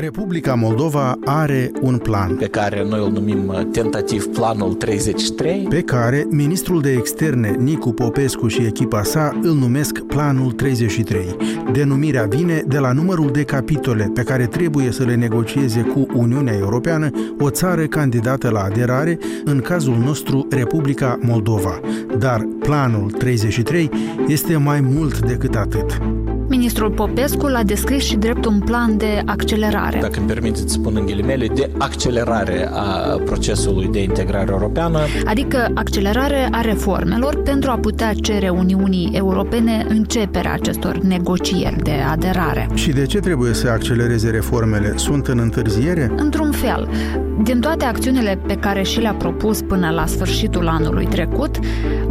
Republica Moldova are un plan pe care noi îl numim uh, tentativ Planul 33, pe care ministrul de externe Nicu Popescu și echipa sa îl numesc Planul 33. Denumirea vine de la numărul de capitole pe care trebuie să le negocieze cu Uniunea Europeană o țară candidată la aderare, în cazul nostru Republica Moldova. Dar Planul 33 este mai mult decât atât. Ministrul Popescu l-a descris și drept un plan de accelerare. dacă îmi permiteți să spun în ghilimele, de accelerare a procesului de integrare europeană. Adică accelerare a reformelor pentru a putea cere Uniunii Europene începerea acestor negocieri de aderare. Și de ce trebuie să accelereze reformele? Sunt în întârziere? Într-un fel, din toate acțiunile pe care și le-a propus până la sfârșitul anului trecut,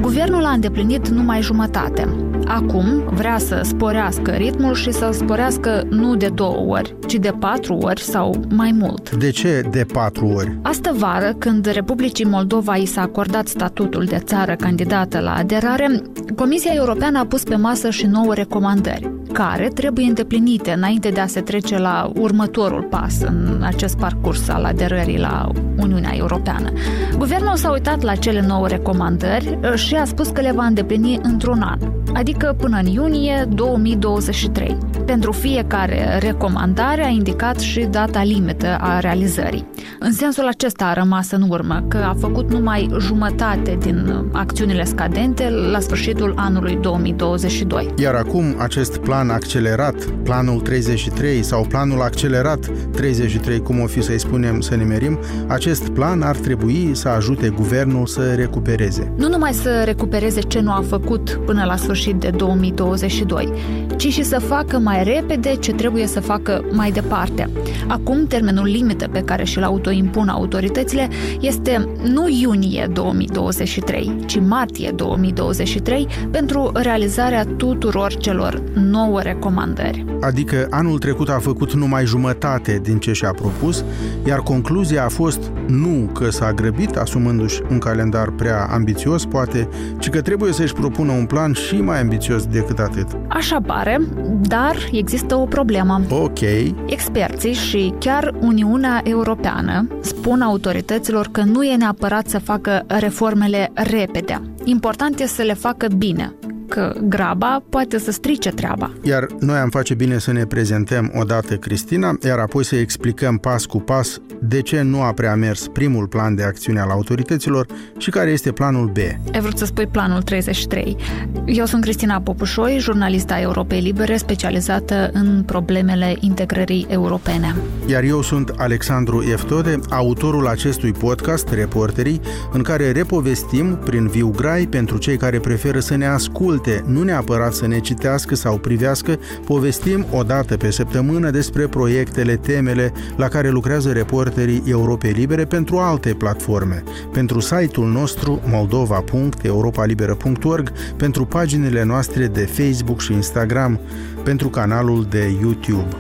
guvernul a îndeplinit numai jumătate. Acum vrea să sporească ritmul și să sporească nu de două ori, ci de patru ori sau mai mult. De ce de patru ori? Astă vară, când Republicii Moldova i s-a acordat statutul de țară candidată la aderare, Comisia Europeană a pus pe masă și nouă recomandări, care trebuie îndeplinite înainte de a se trece la următorul pas în acest parcurs al aderării la Uniunea Europeană. Guvernul s-a uitat la cele nouă recomandări uh, și a spus că le va îndeplini într-un an, adică până în iunie 2023. Pentru fiecare recomandare a indicat și data limită a realizării. În sensul acesta a rămas în urmă că a făcut numai jumătate din acțiunile scadente la sfârșitul anului 2022. Iar acum acest plan accelerat, planul 33 sau planul accelerat 33, cum o fi să-i spunem să nimerim, acest plan ar trebui să ajute guvernul să recupereze. Nu numai să recupereze ce nu a făcut până la sfârșit de 2022, ci și să facă mai repede ce trebuie să facă mai departe. Acum, termenul limită pe care și-l autoimpun autoritățile este nu iunie 2023, ci martie 2023 pentru realizarea tuturor celor nouă recomandări. Adică anul trecut a făcut numai jumătate din ce și-a propus, iar concluzia a fost nu că s-a grăbit asumându-și un calendar prea ambițios, poate, ci că trebuie să-și propună un plan și mai ambițios decât atât. Așa pare, dar există o problemă. Ok, Experții și chiar Uniunea Europeană spun autorităților că nu e neapărat să facă reformele repede. Important e să le facă bine, că graba poate să strice treaba. iar noi am face bine să ne prezentăm odată Cristina, iar apoi să explicăm pas cu pas de ce nu a prea mers primul plan de acțiune al autorităților și care este planul B. Ai vrut să spui planul 33. Eu sunt Cristina Popușoi, jurnalista Europei Libere, specializată în problemele integrării europene. Iar eu sunt Alexandru Eftode, autorul acestui podcast, Reporterii, în care repovestim prin viu grai pentru cei care preferă să ne asculte, nu neapărat să ne citească sau privească, povestim o dată pe săptămână despre proiectele, temele la care lucrează reporterii Europei Libere pentru alte platforme, pentru site-ul nostru moldova.europalibera.org, pentru paginile noastre de Facebook și Instagram, pentru canalul de YouTube.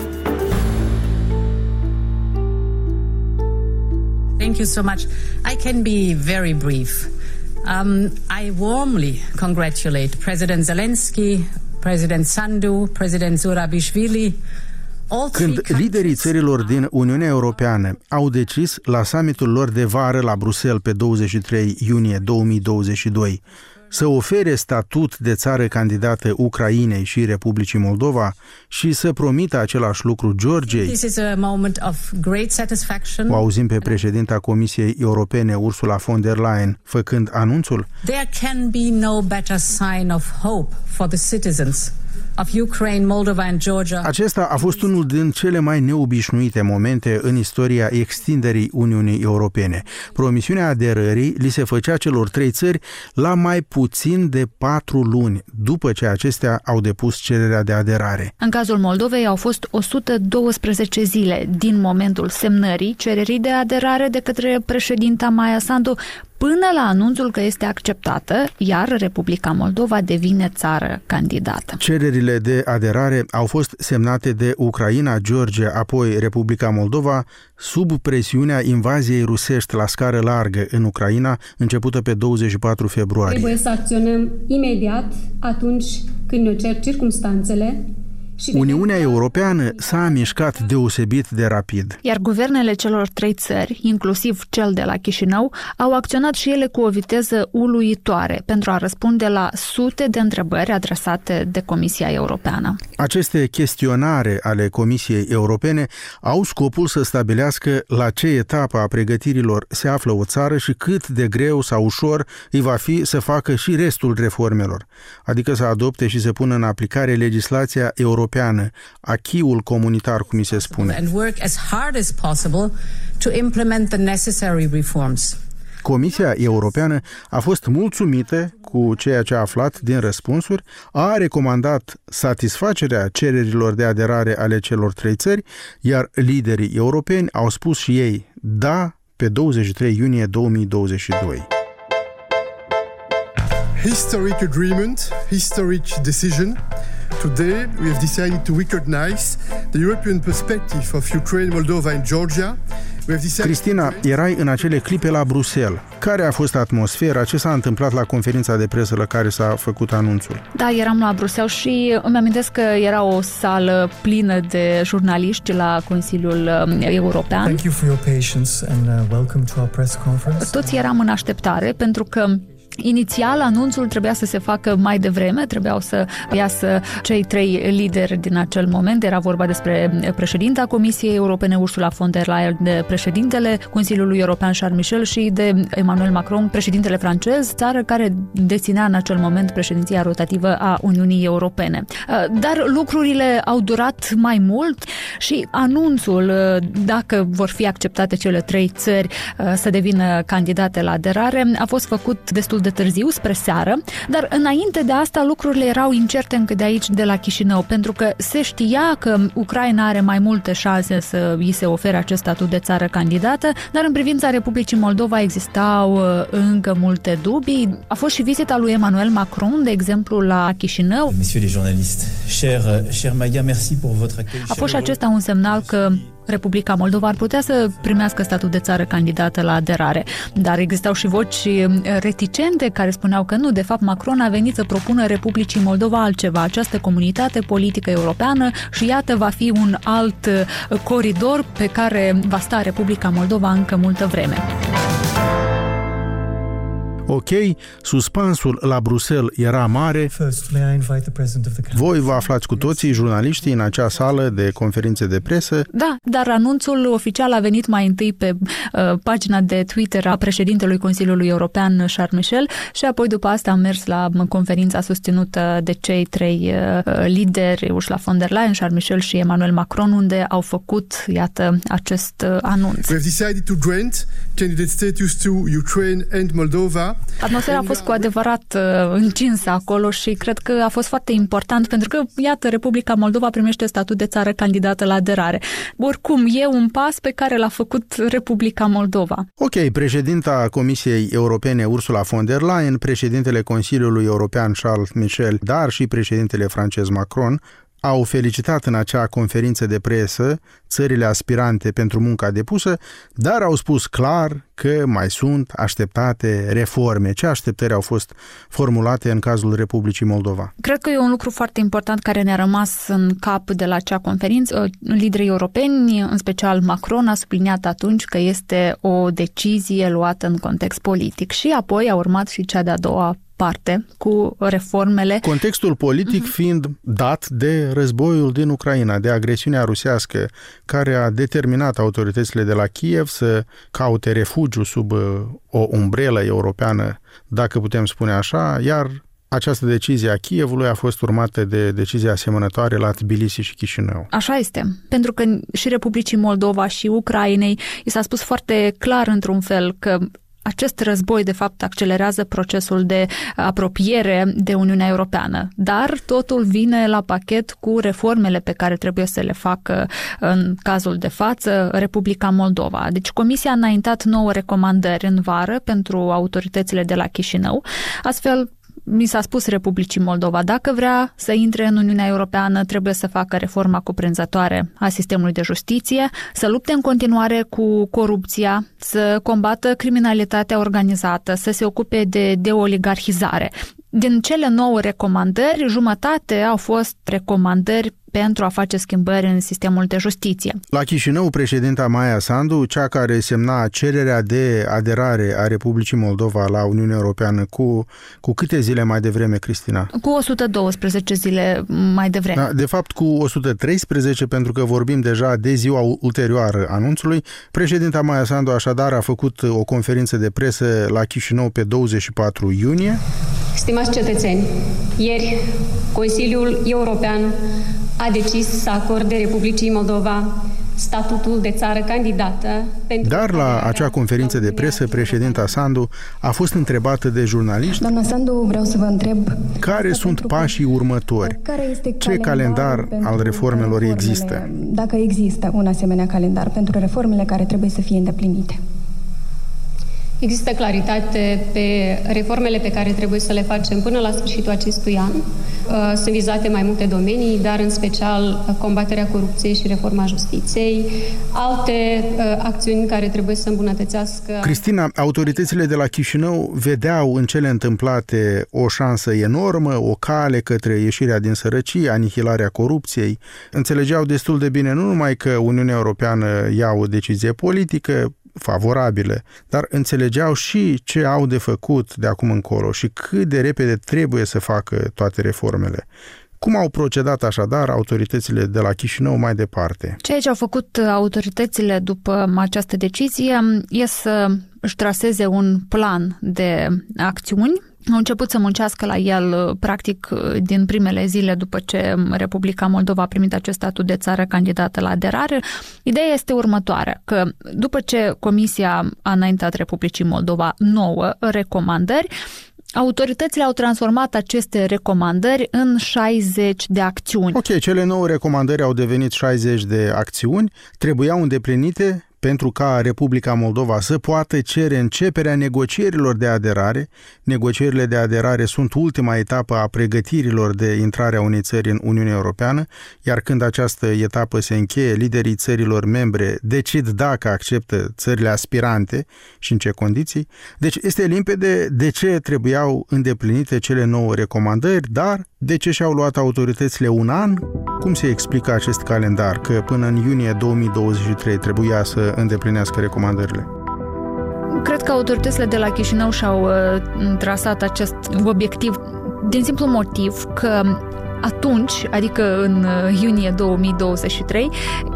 Thank you so much. I can be very brief. Um, I warmly congratulate President Zelensky, President Sandu, President Zurabishvili. All three Când liderii countries țărilor din Uniunea Europeană au decis la summitul lor de vară la Bruxelles pe 23 iunie 2022 să ofere statut de țară candidată Ucrainei și Republicii Moldova și să promită același lucru Georgiei, This is a moment of great satisfaction. o auzim pe președinta Comisiei Europene Ursula von der Leyen făcând anunțul, There can be no better sign of hope for the citizens of Ukraine, Moldova and Georgia. Acesta a fost unul din cele mai neobișnuite momente în istoria extinderii Uniunii Europene. Promisiunea aderării li se făcea celor trei țări la mai puțin de patru luni după ce acestea au depus cererea de aderare. În cazul Moldovei au fost 112 zile din momentul semnării cererii de aderare de către președinta Maia Sandu până la anunțul că este acceptată, iar Republica Moldova devine țară candidată. Cererile de aderare au fost semnate de Ucraina, Georgia, apoi Republica Moldova, sub presiunea invaziei rusești la scară largă în Ucraina, începută pe 24 februarie. Trebuie să acționăm imediat atunci când ne cer circumstanțele Uniunea Europeană s-a mișcat deosebit de rapid. Iar guvernele celor trei țări, inclusiv cel de la Chișinău, au acționat și ele cu o viteză uluitoare pentru a răspunde la sute de întrebări adresate de Comisia Europeană. Aceste chestionare ale Comisiei Europene au scopul să stabilească la ce etapă a pregătirilor se află o țară și cât de greu sau ușor îi va fi să facă și restul reformelor, adică să adopte și să pună în aplicare legislația europeană europeană, achiul comunitar, cum se spune. And work as hard as possible to implement the necessary reforms. Comisia Europeană a fost mulțumită cu ceea ce a aflat din răspunsuri, a recomandat satisfacerea cererilor de aderare ale celor trei țări, iar liderii europeni au spus și ei da pe 23 iunie 2022. Historic agreement, historic decision. Today, we have decided to recognize the European perspective of Ukraine, Moldova and Georgia. Cristina, erai în acele clipe la Bruxelles. Care a fost atmosfera? Ce s-a întâmplat la conferința de presă la care s-a făcut anunțul? Da, eram la Bruxelles și îmi amintesc că era o sală plină de jurnaliști la Consiliul um, European. Thank you for your patience and uh, welcome to our press conference. Toți eram în așteptare pentru că Inițial, anunțul trebuia să se facă mai devreme, trebuiau să iasă cei trei lideri din acel moment. Era vorba despre președinta Comisiei Europene, Ursula von der Leyen, de președintele Consiliului European Charles Michel și de Emmanuel Macron, președintele francez, țară care deținea în acel moment președinția rotativă a Uniunii Europene. Dar lucrurile au durat mai mult și anunțul, dacă vor fi acceptate cele trei țări să devină candidate la aderare, a fost făcut destul de de târziu, spre seară, dar înainte de asta lucrurile erau incerte încă de aici, de la Chișinău, pentru că se știa că Ucraina are mai multe șanse să îi se ofere acest statut de țară candidată, dar în privința Republicii Moldova existau uh, încă multe dubii. A fost și vizita lui Emmanuel Macron, de exemplu, la Chișinău. Messieurs les journalistes, cher, cher Maia, merci pour votre accueil. A fost și acesta un semnal că Republica Moldova ar putea să primească statut de țară candidată la aderare. Dar existau și voci eh, reticente care spuneau că nu, de fapt Macron a venit să propună Republicii Moldova altceva, această comunitate politică europeană și iată va fi un alt eh, coridor pe care va sta Republica Moldova încă multă vreme. Ok, suspansul la Bruxelles era mare. Voi vă aflați cu toții, jurnaliștii, în acea sală de conferințe de presă. Da, dar anunțul oficial a venit mai întâi pe uh, pagina de Twitter a președintelui Consiliului European, Charles Michel, și apoi după asta am mers la conferința susținută de cei trei uh, lideri, Ursula von der Leyen, Charles Michel și Emmanuel Macron, unde au făcut, iată, acest uh, anunț. We have decided to grant candidate status to Ukraine and Moldova Atmosfera a fost cu adevărat uh, încinsă acolo și cred că a fost foarte important pentru că, iată, Republica Moldova primește statut de țară candidată la aderare. Oricum, e un pas pe care l-a făcut Republica Moldova. Ok, președinta Comisiei Europene Ursula von der Leyen, președintele Consiliului European Charles Michel, dar și președintele francez Macron au felicitat în acea conferință de presă țările aspirante pentru munca depusă, dar au spus clar că mai sunt așteptate reforme. Ce așteptări au fost formulate în cazul Republicii Moldova? Cred că e un lucru foarte important care ne-a rămas în cap de la acea conferință. Liderii europeni, în special Macron, a subliniat atunci că este o decizie luată în context politic și apoi a urmat și cea de-a doua parte cu reformele. Contextul politic uh-huh. fiind dat de războiul din Ucraina, de agresiunea rusească care a determinat autoritățile de la Kiev să caute refugiu sub uh, o umbrelă europeană, dacă putem spune așa, iar această decizie a Kievului a fost urmată de decizia asemănătoare la Tbilisi și Chișinău. Așa este, pentru că și Republicii Moldova și Ucrainei i s-a spus foarte clar într-un fel că acest război, de fapt, accelerează procesul de apropiere de Uniunea Europeană, dar totul vine la pachet cu reformele pe care trebuie să le facă în cazul de față Republica Moldova. Deci Comisia a înaintat nouă recomandări în vară pentru autoritățile de la Chișinău, astfel mi s-a spus Republicii Moldova, dacă vrea să intre în Uniunea Europeană, trebuie să facă reforma cuprinzătoare a sistemului de justiție, să lupte în continuare cu corupția, să combată criminalitatea organizată, să se ocupe de, de oligarhizare. Din cele nouă recomandări, jumătate au fost recomandări pentru a face schimbări în sistemul de justiție. La Chișinău, președinta Maia Sandu, cea care semna cererea de aderare a Republicii Moldova la Uniunea Europeană cu, cu câte zile mai devreme, Cristina? Cu 112 zile mai devreme. Da, de fapt, cu 113, pentru că vorbim deja de ziua ulterioară anunțului. Președinta Maia Sandu așadar a făcut o conferință de presă la Chișinău pe 24 iunie. Stimați cetățeni, ieri Consiliul European a decis să acorde Republicii Moldova statutul de țară candidată. Pentru Dar la acea conferință de presă, președinta Sandu a fost întrebată de jurnaliști Doamna Sandu, vreau să vă întreb care sunt pașii următori, care este ce calendar al reformelor există. Dacă există un asemenea calendar pentru reformele care trebuie să fie îndeplinite. Există claritate pe reformele pe care trebuie să le facem până la sfârșitul acestui an. Uh, sunt vizate mai multe domenii, dar în special uh, combaterea corupției și reforma justiției, alte uh, acțiuni care trebuie să îmbunătățească. Cristina, autoritățile de la Chișinău vedeau în cele întâmplate o șansă enormă, o cale către ieșirea din sărăcie, anihilarea corupției. Înțelegeau destul de bine nu numai că Uniunea Europeană ia o decizie politică, favorabile, dar înțelegeau și ce au de făcut de acum încolo și cât de repede trebuie să facă toate reformele. Cum au procedat așadar autoritățile de la Chișinău mai departe? Ceea ce au făcut autoritățile după această decizie e să își traseze un plan de acțiuni au început să muncească la el, practic, din primele zile după ce Republica Moldova a primit acest statut de țară candidată la aderare. Ideea este următoarea, că după ce Comisia a înaintat Republicii Moldova nouă recomandări, Autoritățile au transformat aceste recomandări în 60 de acțiuni. Ok, cele nouă recomandări au devenit 60 de acțiuni, trebuiau îndeplinite pentru ca Republica Moldova să poată cere începerea negocierilor de aderare. Negocierile de aderare sunt ultima etapă a pregătirilor de intrare a unei țări în Uniunea Europeană, iar când această etapă se încheie, liderii țărilor membre decid dacă acceptă țările aspirante și în ce condiții. Deci este limpede de ce trebuiau îndeplinite cele nouă recomandări, dar de ce și-au luat autoritățile un an? Cum se explică acest calendar că până în iunie 2023 trebuia să îndeplinească recomandările? Cred că autoritățile de la Chișinău și-au uh, trasat acest obiectiv din simplu motiv că atunci, adică în uh, iunie 2023,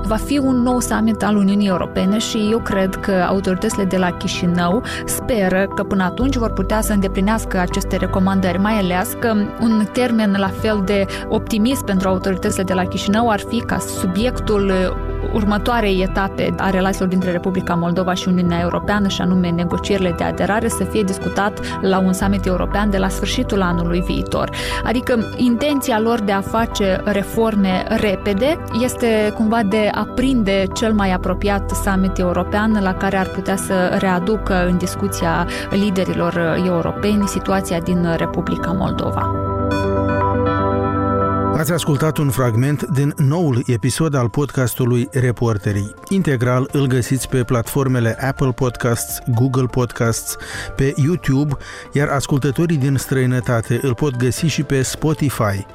va fi un nou summit al Uniunii Europene și eu cred că autoritățile de la Chișinău speră că până atunci vor putea să îndeplinească aceste recomandări, mai ales că un termen la fel de optimist pentru autoritățile de la Chișinău ar fi ca subiectul următoarei etape a relațiilor dintre Republica Moldova și Uniunea Europeană, și anume negocierile de aderare, să fie discutat la un summit european de la sfârșitul anului viitor. Adică intenția lor de a face reforme repede este cumva de a prinde cel mai apropiat summit european la care ar putea să readucă în discuția liderilor europeni situația din Republica Moldova. Ați ascultat un fragment din noul episod al podcastului Reporterii. Integral îl găsiți pe platformele Apple Podcasts, Google Podcasts, pe YouTube, iar ascultătorii din străinătate îl pot găsi și pe Spotify.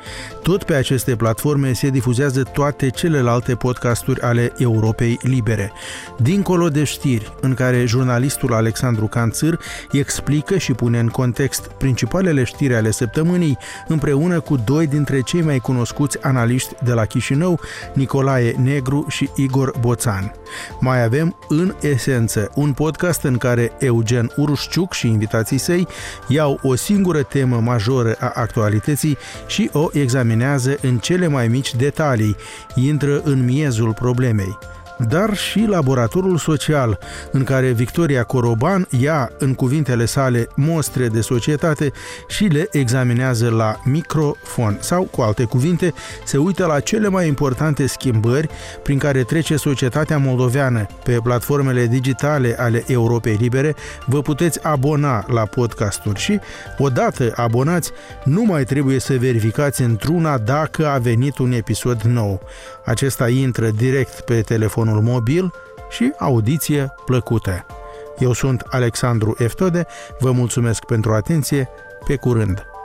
Tot pe aceste platforme se difuzează toate celelalte podcasturi ale Europei Libere. Dincolo de știri, în care jurnalistul Alexandru Canțâr explică și pune în context principalele știri ale săptămânii, împreună cu doi dintre cei mai cunoscuți analiști de la Chișinău, Nicolae Negru și Igor Boțan. Mai avem, în esență, un podcast în care Eugen Urușciuc și invitații săi iau o singură temă majoră a actualității și o examinează în cele mai mici detalii, intră în miezul problemei dar și laboratorul social, în care Victoria Coroban ia în cuvintele sale mostre de societate și le examinează la microfon sau, cu alte cuvinte, se uită la cele mai importante schimbări prin care trece societatea moldoveană. Pe platformele digitale ale Europei Libere vă puteți abona la podcasturi și, odată abonați, nu mai trebuie să verificați într-una dacă a venit un episod nou. Acesta intră direct pe telefonul mobil și audiție plăcută. Eu sunt Alexandru Eftode, vă mulțumesc pentru atenție, pe curând!